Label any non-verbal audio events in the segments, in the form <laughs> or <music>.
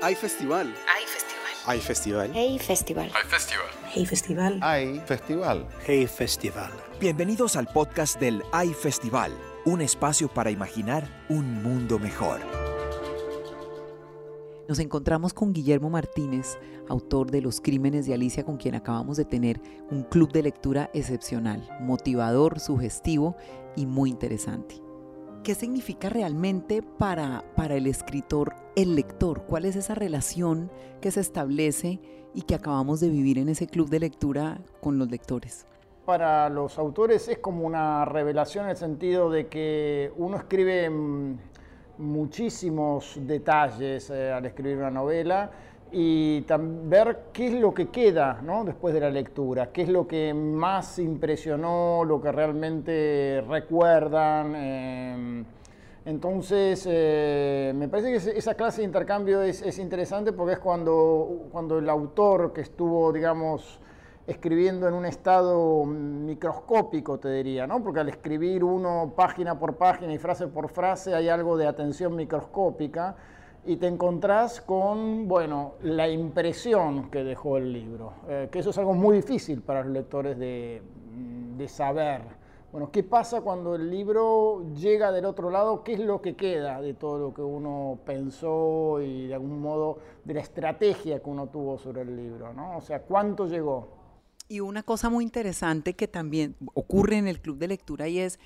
Hay festival. Hay festival. Hay festival. Hey Festival. Hay festival. Hey Festival. Hay festival. Hey Festival. Bienvenidos al podcast del Hay Festival, un espacio para imaginar un mundo mejor. Nos encontramos con Guillermo Martínez, autor de Los Crímenes de Alicia, con quien acabamos de tener un club de lectura excepcional, motivador, sugestivo y muy interesante. ¿Qué significa realmente para, para el escritor el lector? ¿Cuál es esa relación que se establece y que acabamos de vivir en ese club de lectura con los lectores? Para los autores es como una revelación en el sentido de que uno escribe mm, muchísimos detalles eh, al escribir una novela y ver qué es lo que queda ¿no? después de la lectura, qué es lo que más impresionó, lo que realmente recuerdan. Eh, entonces, eh, me parece que esa clase de intercambio es, es, interesante porque es cuando, cuando el autor que estuvo, digamos, escribiendo en un estado microscópico, te diría, ¿no? Porque al escribir uno página por página y frase por frase hay algo de atención microscópica y te encontrás con, bueno, la impresión que dejó el libro, eh, que eso es algo muy difícil para los lectores de, de saber. Bueno, ¿qué pasa cuando el libro llega del otro lado? ¿Qué es lo que queda de todo lo que uno pensó y de algún modo de la estrategia que uno tuvo sobre el libro? ¿no? O sea, ¿cuánto llegó? Y una cosa muy interesante que también ocurre en el club de lectura y es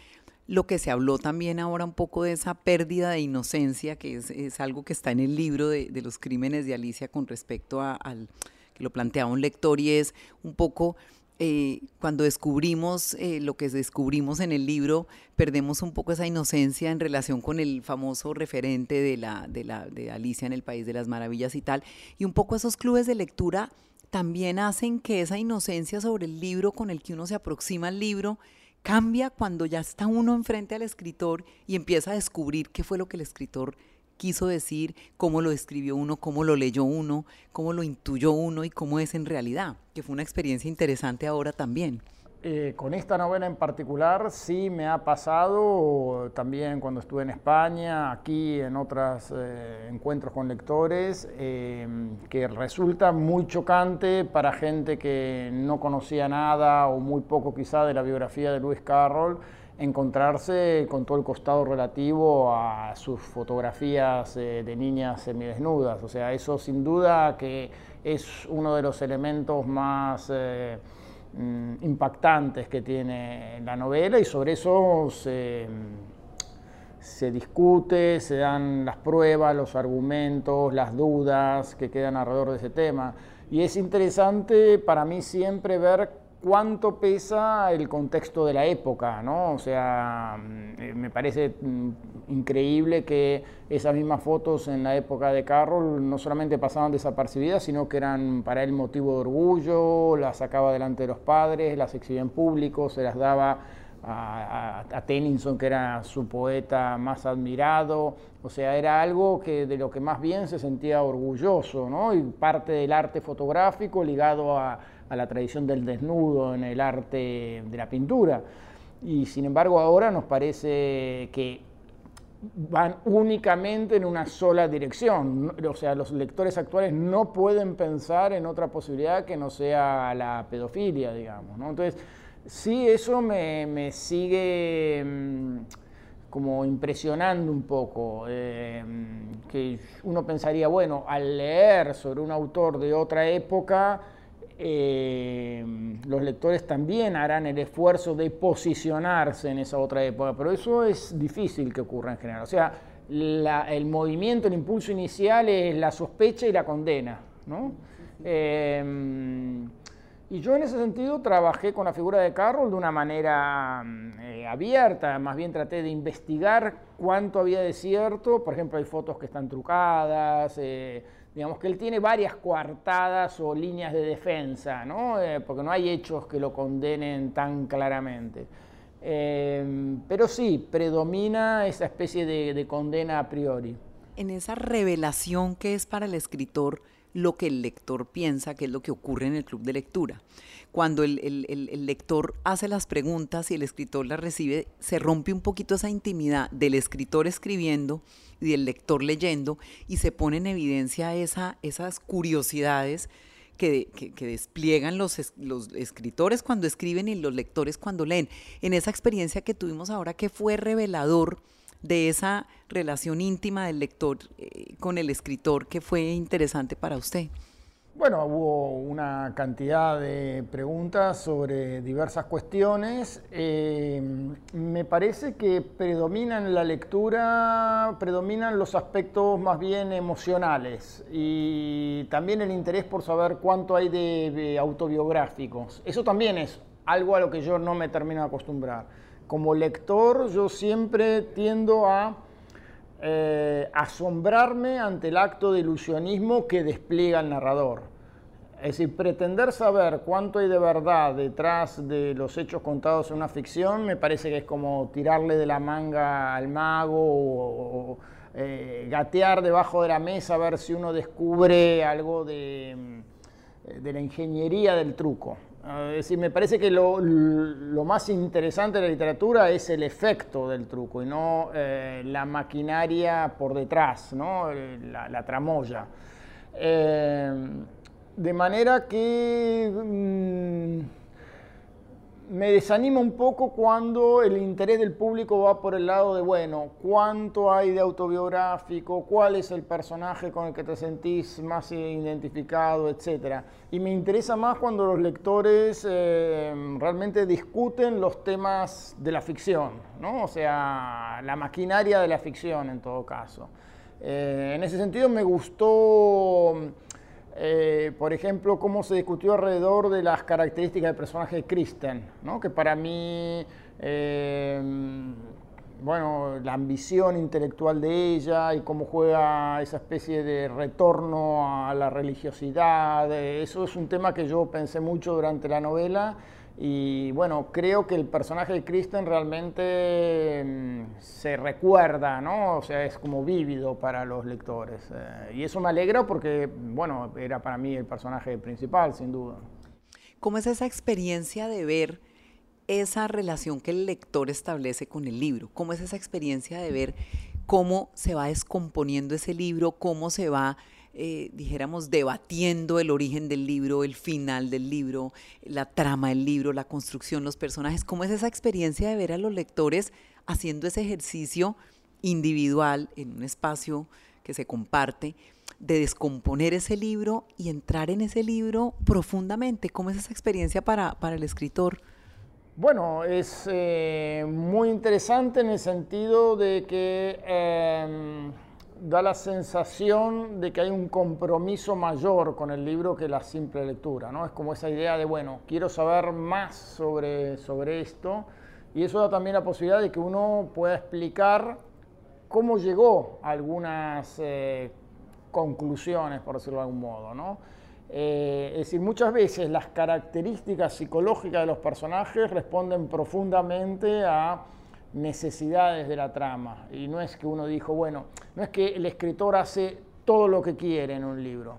lo que se habló también ahora un poco de esa pérdida de inocencia, que es, algo que está en el libro de, los crímenes de Alicia con respecto al que lo planteaba un lector y es un poco eh, cuando descubrimos eh, lo que descubrimos en el libro, perdemos un poco esa inocencia en relación con el famoso referente de, la, de, la, de Alicia en el País de las Maravillas y tal, y un poco esos clubes de lectura también hacen que esa inocencia sobre el libro con el que uno se aproxima al libro cambia cuando ya está uno enfrente al escritor y empieza a descubrir qué fue lo que el escritor quiso decir, cómo lo escribió uno, cómo lo leyó uno, cómo lo intuyó uno y cómo es en realidad, que fue una experiencia interesante ahora también. Eh, con esta novela en particular sí me ha pasado también cuando estuve en España, aquí en otros eh, encuentros con lectores, eh, que resulta muy chocante para gente que no conocía nada o muy poco quizá de la biografía de Lewis Carroll, encontrarse con todo el costado relativo a sus fotografías de niñas semidesnudas. O sea, eso sin duda que es uno de los elementos más Mm, impactantes que tiene la novela y sobre eso se, discute, se dan las pruebas, los argumentos, las dudas que quedan alrededor de ese tema. Y es interesante para mí siempre ver cuánto pesa el contexto de la época, ¿no? O sea, mm, eh, me parece mm, increíble que esas mismas fotos en la época de Carroll no solamente pasaban desapercibidas, sino que eran para él motivo de orgullo, las sacaba delante de los padres, las exhibía en público, se las daba a, a, Tennyson, que era su poeta más admirado, o sea, era algo que de lo que más bien se sentía orgulloso, ¿no? Y parte del arte fotográfico ligado a a la tradición del desnudo en el arte de la pintura. Y sin embargo ahora nos parece que van únicamente en una sola dirección. O sea, los lectores actuales no pueden pensar en otra posibilidad que no sea la pedofilia, digamos. Entonces, sí, eso me, sigue mm, como impresionando un poco, eh, que uno pensaría, bueno, al leer sobre un autor de otra época, eh, los lectores también harán el esfuerzo de posicionarse en esa otra época, pero eso es difícil que ocurra en general. O sea, el movimiento, el impulso inicial es la sospecha y la condena. Eh, y yo en ese sentido trabajé con la figura de Carroll de una manera eh, abierta, más bien traté de investigar cuánto había de cierto, por ejemplo hay fotos que están trucadas, digamos que él tiene varias coartadas o líneas de defensa, ¿no? Eh, porque no hay hechos que lo condenen tan claramente. Eh, pero sí, predomina esa especie de, condena a priori. En esa revelación que es para el escritor lo que el lector piensa que es lo que ocurre en el club de lectura. Cuando el, el, lector hace las preguntas y el escritor las recibe, se rompe un poquito esa intimidad del escritor escribiendo y del lector leyendo y se pone en evidencia esa, esas curiosidades que, que, despliegan los, los escritores cuando escriben y los lectores cuando leen. En esa experiencia que tuvimos ahora que fue revelador de esa relación íntima del lector eh, con el escritor que fue interesante para usted? Bueno, hubo una cantidad de preguntas sobre diversas cuestiones. Eh, me parece que predominan la lectura, predominan los aspectos más bien emocionales y también el interés por saber cuánto hay de autobiográficos. Eso también es algo a lo que yo no me termino de acostumbrar como lector yo siempre tiendo a eh, asombrarme ante el acto de ilusionismo que despliega el narrador. Es decir, pretender saber cuánto hay de verdad detrás de los hechos contados en una ficción me parece que es como tirarle de la manga al mago o, eh, gatear debajo de la mesa a ver si uno descubre algo de, de la ingeniería del truco. Es decir, me parece que lo, más interesante de la literatura es el efecto del truco y no eh, la maquinaria por detrás, ¿no? la, tramoya. Eh, de manera que... Mm, me desanima un poco cuando el interés del público va por el lado de, bueno, cuánto hay de autobiográfico, cuál es el personaje con el que te sentís más identificado, etc. Y me interesa más cuando los lectores eh, realmente discuten los temas de la ficción, ¿no? o sea, la maquinaria de la ficción en todo caso. Eh, en ese sentido me gustó eh, por ejemplo, cómo se discutió alrededor de las características del personaje de Kristen, ¿no? que para mí, eh, bueno, la ambición intelectual de ella y cómo juega esa especie de retorno a la religiosidad, eh, eso es un tema que yo pensé mucho durante la novela y bueno, creo que el personaje de Kristen realmente mm, se recuerda, ¿no? O sea, es como vívido para los lectores. Eh, y eso me alegra porque, bueno, era para mí el personaje principal, sin duda. ¿Cómo es esa experiencia de ver esa relación que el lector establece con el libro? ¿Cómo es esa experiencia de ver cómo se va descomponiendo ese libro, cómo se va eh, dijéramos, debatiendo el origen del libro, el final del libro, la trama del libro, la construcción, los personajes. ¿Cómo es esa experiencia de ver a los lectores haciendo ese ejercicio individual en un espacio que se comparte? de descomponer ese libro y entrar en ese libro profundamente. ¿Cómo es esa experiencia para, el escritor? Bueno, es eh, muy interesante en el sentido de que em, da la sensación de que hay un compromiso mayor con el libro que la simple lectura, ¿no? Es como esa idea de, bueno, quiero saber más sobre, sobre esto y eso da también la posibilidad de que uno pueda explicar cómo llegó a algunas eh, conclusiones, por decirlo de algún modo, ¿no? Eh, es decir, muchas veces las características psicológicas de los personajes responden profundamente a necesidades de la trama. Y no es que uno dijo, bueno, no es que el escritor hace todo lo que quiere en un libro.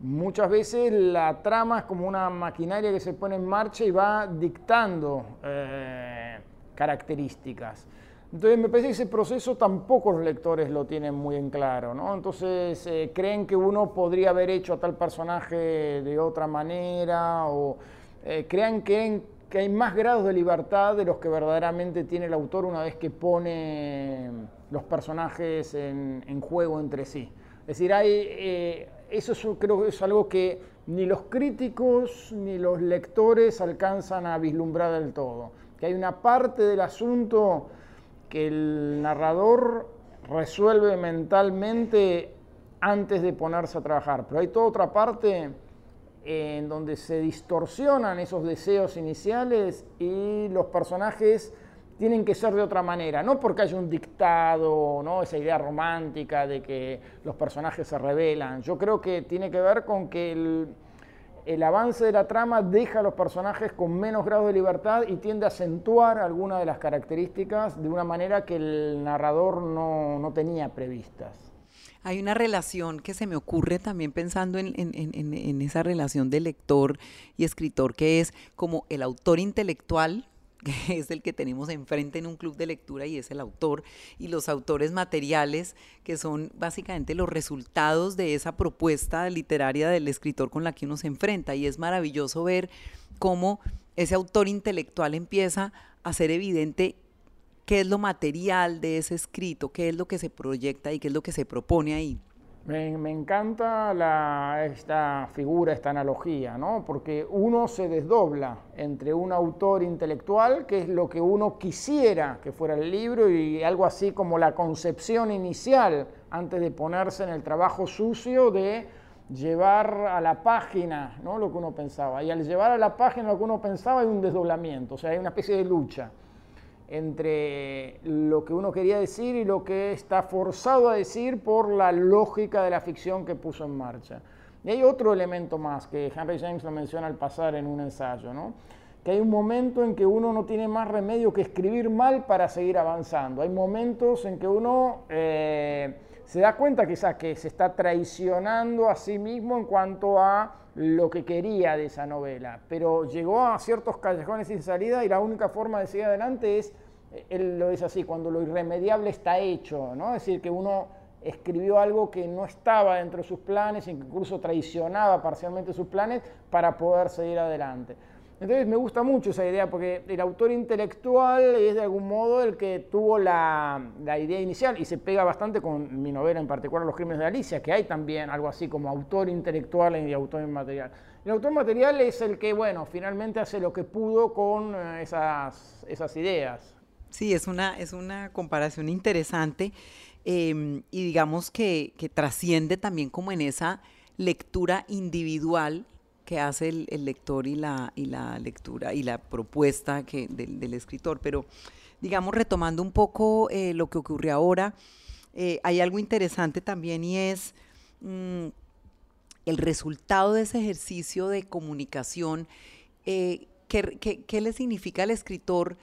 Muchas veces la trama es como una maquinaria que se pone en marcha y va dictando eh, características. Entonces me parece que ese proceso tampoco los lectores lo tienen muy en claro, ¿no? Entonces eh, creen que uno podría haber hecho a tal personaje de otra manera o eh, crean que que hay más grados de libertad de los que verdaderamente tiene el autor una vez que pone los personajes en, juego entre sí. Es decir, hay, eh, eso creo que es algo que ni los críticos ni los lectores alcanzan a vislumbrar del todo. Que hay una parte del asunto que el narrador resuelve mentalmente antes de ponerse a trabajar, pero hay toda otra parte en donde se distorsionan esos deseos iniciales y los personajes tienen que ser de otra manera, no porque haya un dictado, ¿no? esa idea romántica de que los personajes se revelan. Yo creo que tiene que ver con que el, el avance de la trama deja a los personajes con menos grado de libertad y tiende a acentuar algunas de las características de una manera que el narrador no, no tenía previstas. Hay una relación que se me ocurre también pensando en, esa relación de lector y escritor, que es como el autor intelectual, <laughs> que es el que tenemos enfrente en un club de lectura y es el autor, y los autores materiales, que son básicamente los resultados de esa propuesta literaria del escritor con la que uno se enfrenta. Y es maravilloso ver cómo ese autor intelectual empieza a ser evidente qué es lo material de ese escrito, qué es lo que se proyecta y qué es lo que se propone ahí. Me, encanta esta figura, esta analogía, ¿no? porque uno se desdobla entre un autor intelectual, que es lo que uno quisiera que fuera el libro, y algo así como la concepción inicial, antes de ponerse en el trabajo sucio de llevar a la página ¿no? lo que uno pensaba. Y al llevar a la página lo que uno pensaba hay un desdoblamiento, o sea, hay una especie de lucha entre lo que uno quería decir y lo que está forzado a decir por la lógica de la ficción que puso en marcha. Y hay otro elemento más que Henry James lo menciona al pasar en un ensayo, ¿no? que hay un momento en que uno no tiene más remedio que escribir mal para seguir avanzando. Hay momentos en que uno eh, se da cuenta quizás que se está traicionando a sí mismo en cuanto a lo que quería de esa novela, pero llegó a ciertos callejones sin salida y la única forma de seguir adelante es, él lo dice así, cuando lo irremediable está hecho, ¿no? es decir, que uno escribió algo que no estaba dentro de sus planes, incluso traicionaba parcialmente sus planes para poder seguir adelante. Entonces me gusta mucho esa idea porque el autor intelectual es de algún modo el que tuvo la, idea inicial y se pega bastante con mi novela en particular Los Crímenes de Alicia, que hay también algo así como autor intelectual y autor inmaterial. El autor material es el que, bueno, finalmente hace lo que pudo con eh, esas, ideas. Sí, es una, es una comparación interesante em, y digamos que, que trasciende también como en esa lectura individual que hace el, lector y la, y la lectura y la propuesta que, del, escritor. Pero, digamos, retomando un poco eh, lo que ocurre ahora, eh, hay algo interesante también y es mm, el resultado de ese ejercicio de comunicación. Eh, ¿qué, le significa al escritor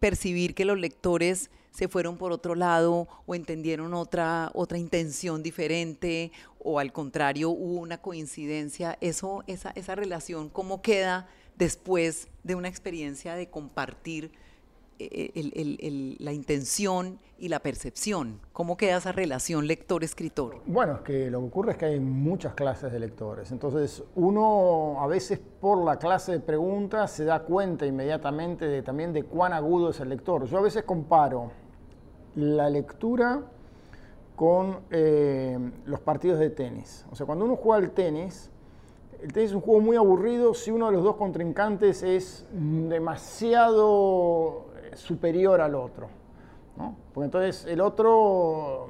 percibir que los lectores se fueron por otro lado o entendieron otra, otra intención diferente o al contrario hubo una coincidencia, eso, esa, esa relación, ¿cómo queda después de una experiencia de compartir eh, la intención y la percepción? ¿Cómo queda esa relación lector-escritor? Bueno, es que lo que ocurre es que hay muchas clases de lectores. Entonces, uno a veces por la clase de preguntas se da cuenta inmediatamente también de cuán agudo es el lector. Yo a veces comparo la lectura con eh, los partidos de tenis. O sea, cuando uno juega al tenis, el tenis es un juego muy aburrido si uno de los dos contrincantes es demasiado eh, superior al otro. Porque entonces el otro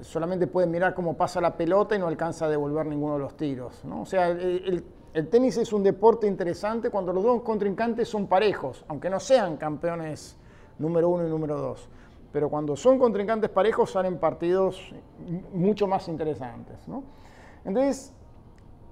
solamente puede mirar cómo pasa la pelota y no alcanza a devolver ninguno de los tiros. O sea, el tenis es un deporte interesante cuando los dos contrincantes son parejos, aunque no sean campeones número uno y número dos pero cuando son contrincantes parejos salen partidos mucho más interesantes. Entonces,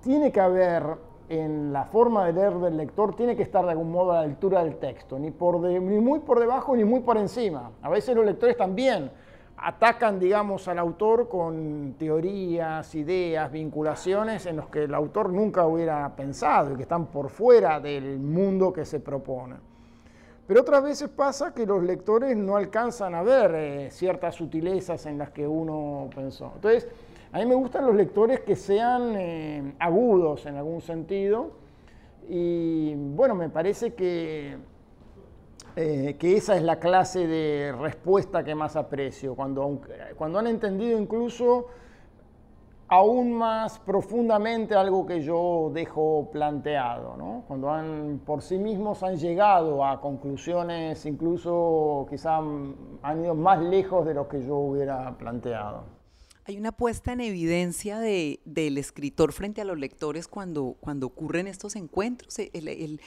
tiene que haber en la forma de leer del lector, tiene que estar de algún modo a la altura del texto, ni, por ni muy por debajo ni muy por encima. A veces los lectores también atacan, digamos, al autor con teorías, ideas, vinculaciones en los que el autor nunca hubiera pensado y que están por fuera del mundo que se propone. Pero otras veces pasa que los lectores no alcanzan a ver eh, ciertas sutilezas en las que uno pensó. Entonces, a mí me gustan los lectores que sean eh, agudos en algún sentido. Y bueno, me parece que, eh, que esa es la clase de respuesta que más aprecio. Cuando, cuando han entendido incluso aún más profundamente algo que yo dejo planteado, ¿no? cuando han, por sí mismos han llegado a conclusiones, incluso quizá han ido más lejos de lo que yo hubiera planteado. Hay una puesta en evidencia de, del escritor frente a los lectores cuando, cuando ocurren estos encuentros. El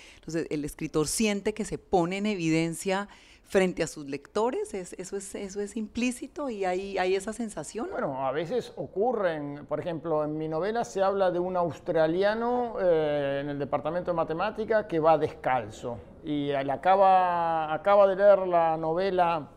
escritor siente que se pone en evidencia frente a sus lectores? ¿Es, eso, es, ¿Eso es implícito y hay, hay esa sensación? Bueno, a veces ocurren, por ejemplo, en mi novela se habla de un australiano eh, en el departamento de matemática que va descalzo y acaba, acaba de leer la novela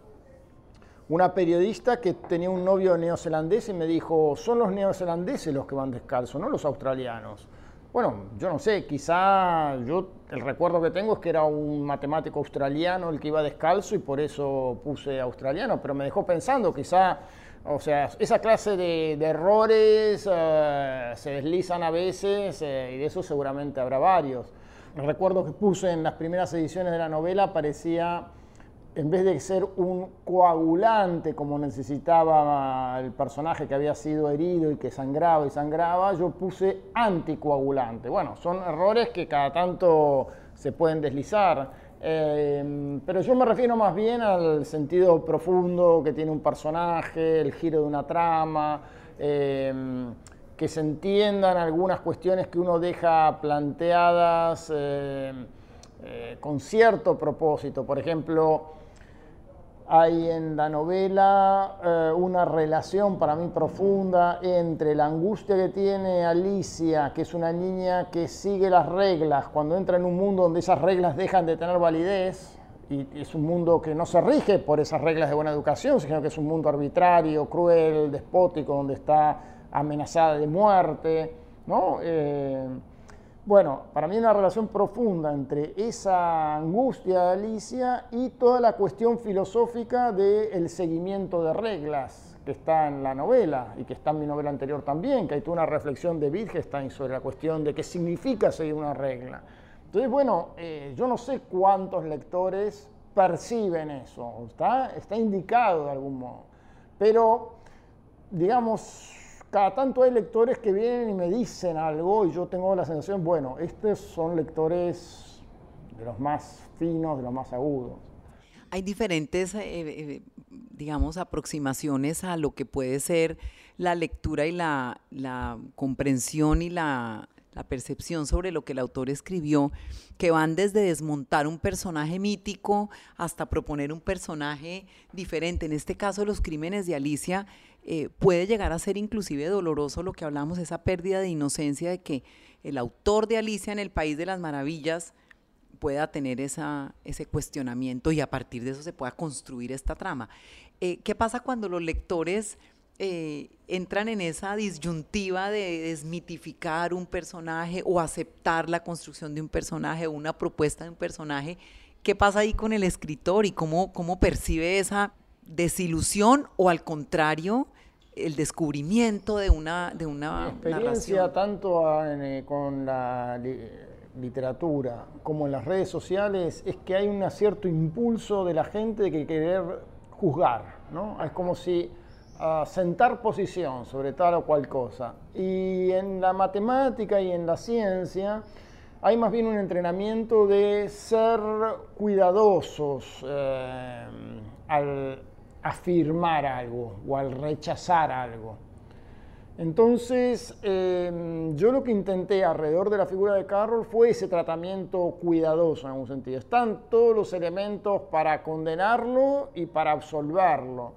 una periodista que tenía un novio neozelandés y me dijo, son los neozelandeses los que van descalzos, no los australianos. Bueno, yo no sé, quizá yo el recuerdo que tengo es que era un matemático australiano el que iba descalzo y por eso puse australiano, pero me dejó pensando, quizá, o sea, esa clase de, errores eh, se deslizan a veces eh, y de eso seguramente habrá varios. El recuerdo que puse en las primeras ediciones de la novela parecía en vez de ser un coagulante como necesitaba el personaje que había sido herido y que sangraba y sangraba, yo puse anticoagulante. Bueno, son errores que cada tanto se pueden deslizar, eh, pero yo me refiero más bien al sentido profundo que tiene un personaje, el giro de una trama. Eh, que se entiendan algunas cuestiones que uno deja planteadas eh, con cierto propósito. Por ejemplo, hay en la novela eh, una relación para mí profunda entre la angustia que tiene Alicia, que es una niña que sigue las reglas, cuando entra en un mundo donde esas reglas dejan de tener validez, y es un mundo que no se rige por esas reglas de buena educación, sino que es un mundo arbitrario, cruel, despótico, donde está amenazada de muerte, ¿no? Eh, bueno, para mí hay una relación profunda entre esa angustia de Alicia y toda la cuestión filosófica del seguimiento de reglas que está en la novela y que está en mi novela anterior también, que hay toda una reflexión de Wittgenstein sobre la cuestión de qué significa seguir una regla. Entonces, bueno, eh, yo no sé cuántos lectores perciben eso, está, está indicado de algún modo, pero digamos, cada tanto hay lectores que vienen y me dicen algo y yo tengo la sensación, bueno, estos son lectores de los más finos, de los más agudos. Hay diferentes, eh, eh, digamos, aproximaciones a lo que puede ser la lectura y la, comprensión y la, la percepción sobre lo que el autor escribió, que van desde desmontar un personaje mítico hasta proponer un personaje diferente. En este caso, los crímenes de Alicia eh, puede llegar a ser inclusive doloroso lo que hablamos, esa pérdida de inocencia de que el autor de Alicia en el País de las Maravillas pueda tener esa, ese cuestionamiento y a partir de eso se pueda construir esta trama. Eh, ¿Qué pasa cuando los lectores eh, entran en esa disyuntiva de desmitificar un personaje o aceptar la construcción de un personaje o una propuesta de un personaje? ¿Qué pasa ahí con el escritor y cómo, cómo percibe esa desilusión o al contrario, el descubrimiento de una, de una Mi experiencia tanto eh, con la literatura como en las redes sociales es que hay un cierto impulso de la gente de que querer juzgar, ¿no? Es como si uh, sentar posición sobre tal o cual cosa. Y en la matemática y en la ciencia hay más bien un entrenamiento de ser cuidadosos eh, al afirmar algo o al rechazar algo. Entonces, em, yo lo que intenté alrededor de la figura de Carroll fue ese tratamiento cuidadoso en algún sentido. Están todos los elementos para condenarlo y para absolverlo.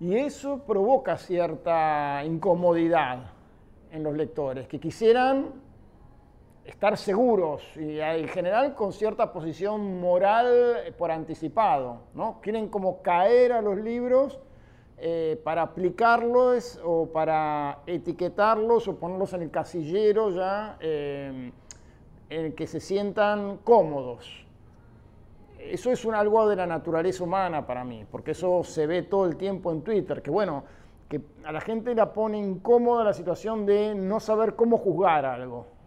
Y eso provoca cierta incomodidad en los lectores, que quisieran estar seguros y en general con cierta posición moral por anticipado, ¿no? Quieren como caer a los libros eh, para aplicarlos o para etiquetarlos o ponerlos en el casillero ya eh, en el que se sientan cómodos. Eso es un, algo de la naturaleza humana para mí, porque eso se ve todo el tiempo en Twitter, que bueno, que a la gente la pone incómoda la situación de no saber cómo juzgar algo.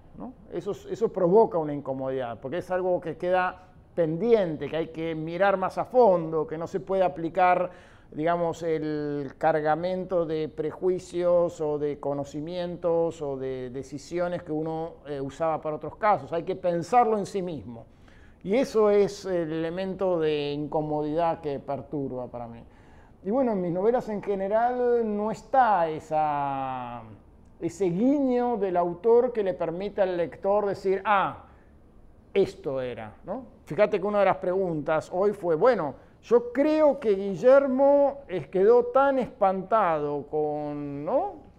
Eso, eso provoca una incomodidad, porque es algo que queda pendiente, que hay que mirar más a fondo, que no se puede aplicar, digamos, el cargamento de prejuicios o de conocimientos o de decisiones que uno eh, usaba para otros casos. Hay que pensarlo en sí mismo. Y eso es el elemento de incomodidad que perturba para mí. Y bueno, en mis novelas en general no está esa ese guiño del autor que le permite al lector decir, ah, esto era. ¿no? Fíjate que una de las preguntas hoy fue, bueno, yo creo que Guillermo quedó tan espantado con, ¿no?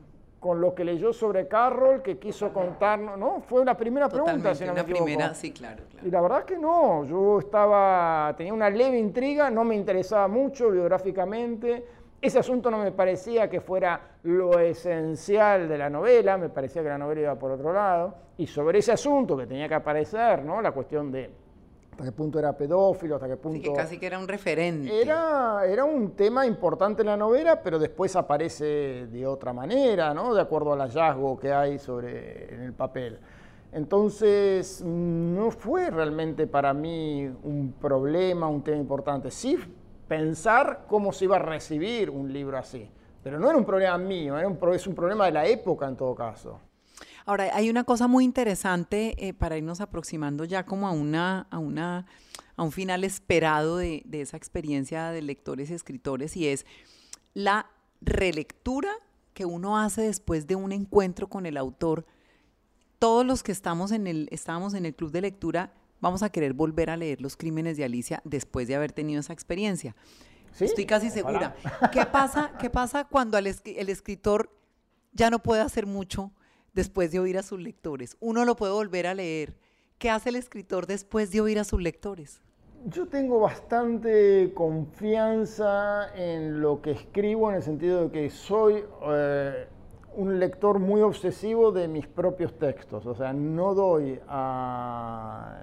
con lo que leyó sobre Carroll que quiso contarnos, ¿no? Fue la primera pregunta, si no me primera, sí, claro, Y la verdad que no, yo estaba, tenía una leve intriga, no me interesaba mucho biográficamente, ese asunto no me parecía que fuera lo esencial de la novela, me parecía que la novela iba por otro lado, y sobre ese asunto que tenía que aparecer, ¿no? la cuestión de hasta qué punto era pedófilo, hasta qué punto... Sí, que casi que era un referente. Era, era un tema importante en la novela, pero después aparece de otra manera, ¿no? de acuerdo al hallazgo que hay sobre, en el papel. Entonces, no fue realmente para mí un problema, un tema importante. Sí pensar cómo se iba a recibir un libro así, pero no era un problema mío, era un, es un problema de la época en todo caso. Ahora, hay una cosa muy interesante eh, para irnos aproximando ya como a una, a una, a un final esperado de, de esa experiencia de lectores y escritores, y es la relectura que uno hace después de un encuentro con el autor. Todos los que estamos en el, estábamos en el club de lectura vamos a querer volver a leer Los Crímenes de Alicia después de haber tenido esa experiencia. Estoy casi segura. ¿Qué pasa, ¿Qué pasa cuando el escritor ya no puede hacer mucho después de oír a sus lectores. Uno lo puede volver a leer. ¿Qué hace el escritor después de oír a sus lectores? Yo tengo bastante confianza en lo que escribo en el sentido de que soy eh, un lector muy obsesivo de mis propios textos. O sea, no doy a...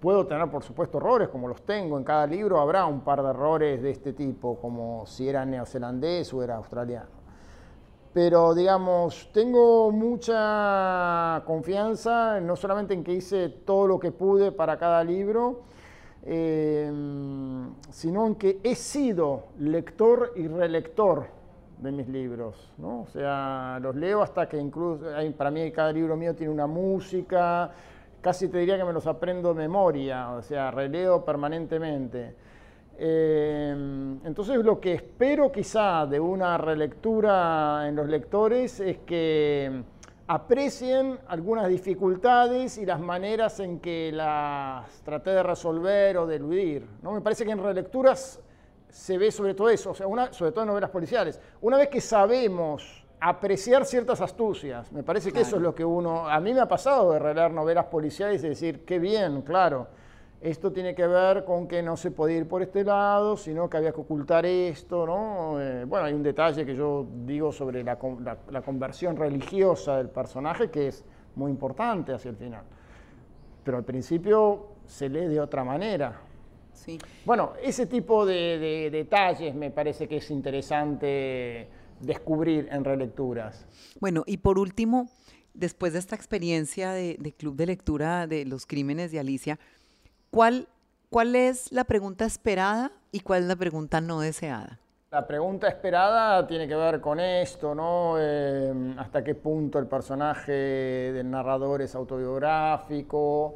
puedo tener, por supuesto, errores, como los tengo. En cada libro habrá un par de errores de este tipo, como si era neozelandés o era australiano pero digamos, tengo mucha confianza, no solamente en que hice todo lo que pude para cada libro, eh, sino en que he sido lector y relector de mis libros, ¿no? O sea, los leo hasta que incluso, para mí cada libro mío tiene una música, casi te diría que me los aprendo de memoria, o sea, releo permanentemente. Em, entonces lo que espero quizá de una relectura en los lectores es que aprecien algunas dificultades y las maneras en que las traté de resolver o de eludir. ¿no? Me parece que en relecturas se ve sobre todo eso, o sea, una, sobre todo en novelas policiales. Una vez que sabemos apreciar ciertas astucias, me parece que eso es lo que uno... A mí me ha pasado de releer novelas policiales y decir, qué bien, claro esto tiene que ver con que no se puede ir por este lado, sino que había que ocultar esto, ¿no? Eh, bueno, hay un detalle que yo digo sobre la, conversión religiosa del personaje que es muy importante hacia el final. Pero al principio se lee de otra manera. Sí. Bueno, ese tipo de, detalles me parece que es interesante descubrir en relecturas. Bueno, y por último, después de esta experiencia de, de Club de Lectura de los Crímenes de Alicia, ¿Cuál, ¿Cuál es la pregunta esperada y cuál es la pregunta no deseada? La pregunta esperada tiene que ver con esto, ¿no? Eh, hasta qué punto el personaje del narrador es autobiográfico,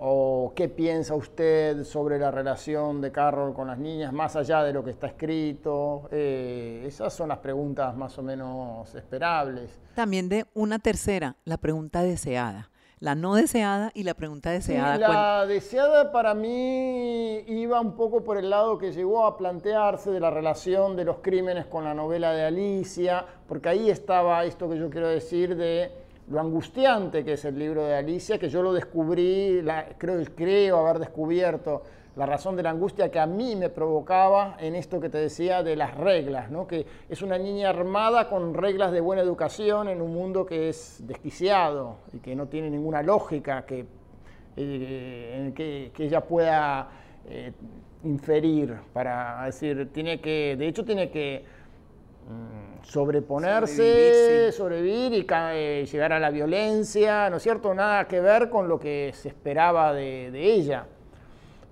o qué piensa usted sobre la relación de Carroll con las niñas, más allá de lo que está escrito. Eh, esas son las preguntas más o menos esperables. También de una tercera, la pregunta deseada la no deseada y la pregunta deseada. la deseada para mí iba un poco por el lado que llegó a plantearse de la relación de los crímenes con la novela de Alicia, porque ahí estaba esto que yo quiero decir de lo angustiante que es el libro de Alicia, que yo lo descubrí, creo, creo haber descubierto la razón de la angustia que a mí me provocaba en esto que te decía de las reglas, ¿no? que es una niña armada con reglas de buena educación en un mundo que es desquiciado y que no tiene ninguna lógica que, eh, que, ella pueda eh, inferir para decir, tiene que, de hecho tiene que sobreponerse, sobrevivir, y eh, llegar a la violencia, ¿no es cierto? Nada que ver con lo que se esperaba de, de ella.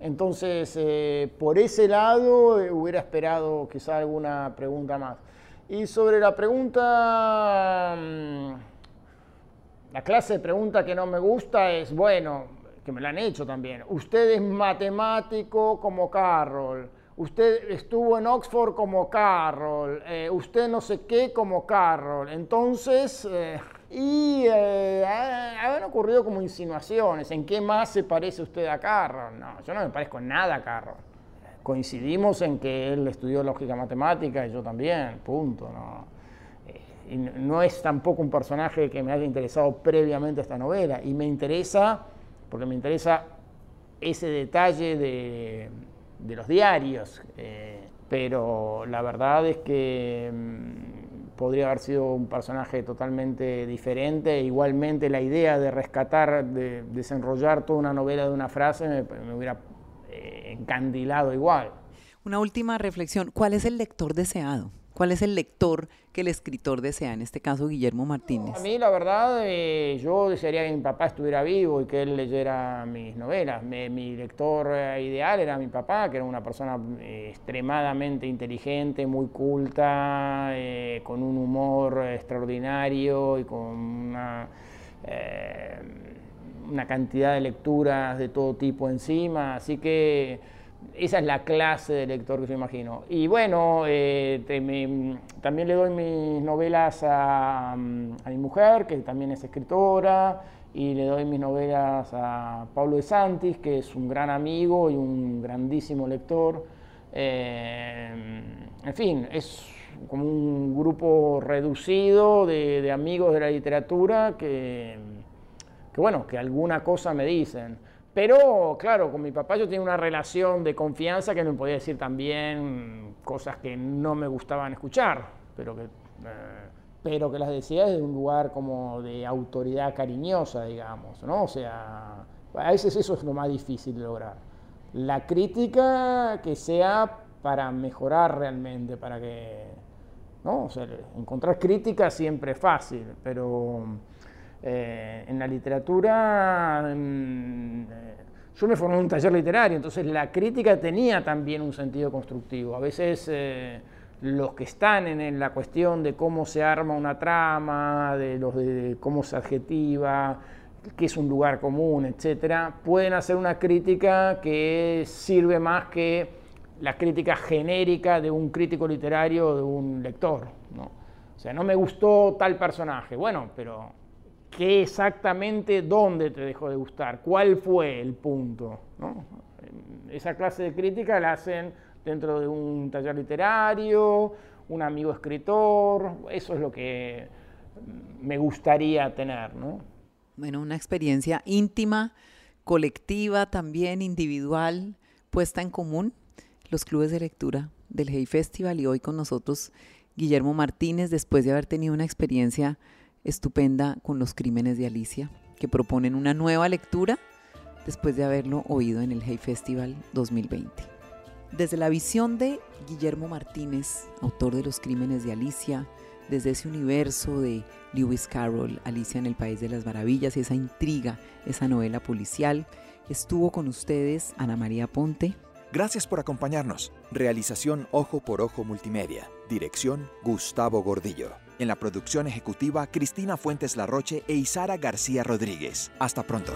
Entonces, eh, por ese lado eh, hubiera esperado quizá alguna pregunta más. Y sobre la pregunta, mm, la clase de pregunta que no me gusta es, bueno, que me la han hecho también, usted es matemático como Carroll, usted estuvo en Oxford como Carroll, eh, usted no sé qué como Carroll, entonces... Y eh, han ocurrido como insinuaciones. ¿En qué más se parece usted a Carroll? No, yo no me parezco nada a Carroll. Coincidimos en que él estudió lógica matemática y yo también, punto. ¿no? Eh, no es tampoco un personaje que me haya interesado previamente a esta novela. Y me interesa, porque me interesa ese detalle de, los diarios. Eh, pero la verdad es que mm, podría haber sido un personaje totalmente diferente. Igualmente la idea de rescatar, de desenrollar toda una novela de una frase me, hubiera eh, encandilado igual. Una última reflexión, ¿cuál es el lector deseado? ¿Cuál es el lector que el escritor desea, en este caso Guillermo Martínez? A mí la verdad, eh, yo desearía que mi papá estuviera vivo y que él leyera mis novelas. mi lector eh, ideal era mi papá, que era una persona eh, extremadamente inteligente, muy culta, con un humor extraordinario y con una, una cantidad de lecturas de todo tipo encima. Así que esa es la clase de lector que yo imagino. Y bueno, eh, también le doy mis novelas a, mi mujer, que también es escritora, y le doy mis novelas a Pablo de Santis, que es un gran amigo y un grandísimo lector. Eh, en fin, es como un grupo reducido de, amigos de la literatura que, que, bueno, que alguna cosa me dicen. Pero, claro, con mi papá yo tenía una relación de confianza que me podía decir también cosas que no me gustaban escuchar, pero que, eh, pero que las decía desde un lugar como de autoridad cariñosa, digamos, ¿no? O sea, a veces eso es lo más difícil de lograr. La crítica que sea para mejorar realmente, para que, ¿no? O sea, encontrar crítica siempre es fácil, pero eh, en la literatura, mm, eh, yo me formé en un taller literario, entonces la crítica tenía también un sentido constructivo. A veces eh, los que están en, la cuestión de cómo se arma una trama, de, los de cómo se adjetiva, qué es un lugar común, etcétera, pueden hacer una crítica que sirve más que la crítica genérica de un crítico literario o de un lector. ¿no? O sea, no me gustó tal personaje. Bueno, pero qué exactamente, dónde te dejó de gustar, cuál fue el punto. Esa clase de crítica la hacen dentro de un taller literario, un amigo escritor, eso es lo que me gustaría tener. ¿no? Bueno, una experiencia íntima, colectiva, también individual, puesta en común, los clubes de lectura del Hey Festival y hoy con nosotros Guillermo Martínez, después de haber tenido una experiencia estupenda con los crímenes de Alicia, que proponen una nueva lectura después de haberlo oído en el Hay Festival 2020. Desde la visión de Guillermo Martínez, autor de Los Crímenes de Alicia, desde ese universo de Lewis Carroll, Alicia en el País de las Maravillas, esa intriga, esa novela policial, estuvo con ustedes Ana María Ponte. Gracias por acompañarnos. Realización Ojo por Ojo Multimedia. Dirección Gustavo Gordillo. En la producción ejecutiva, Cristina Fuentes Larroche e Isara García Rodríguez. Hasta pronto.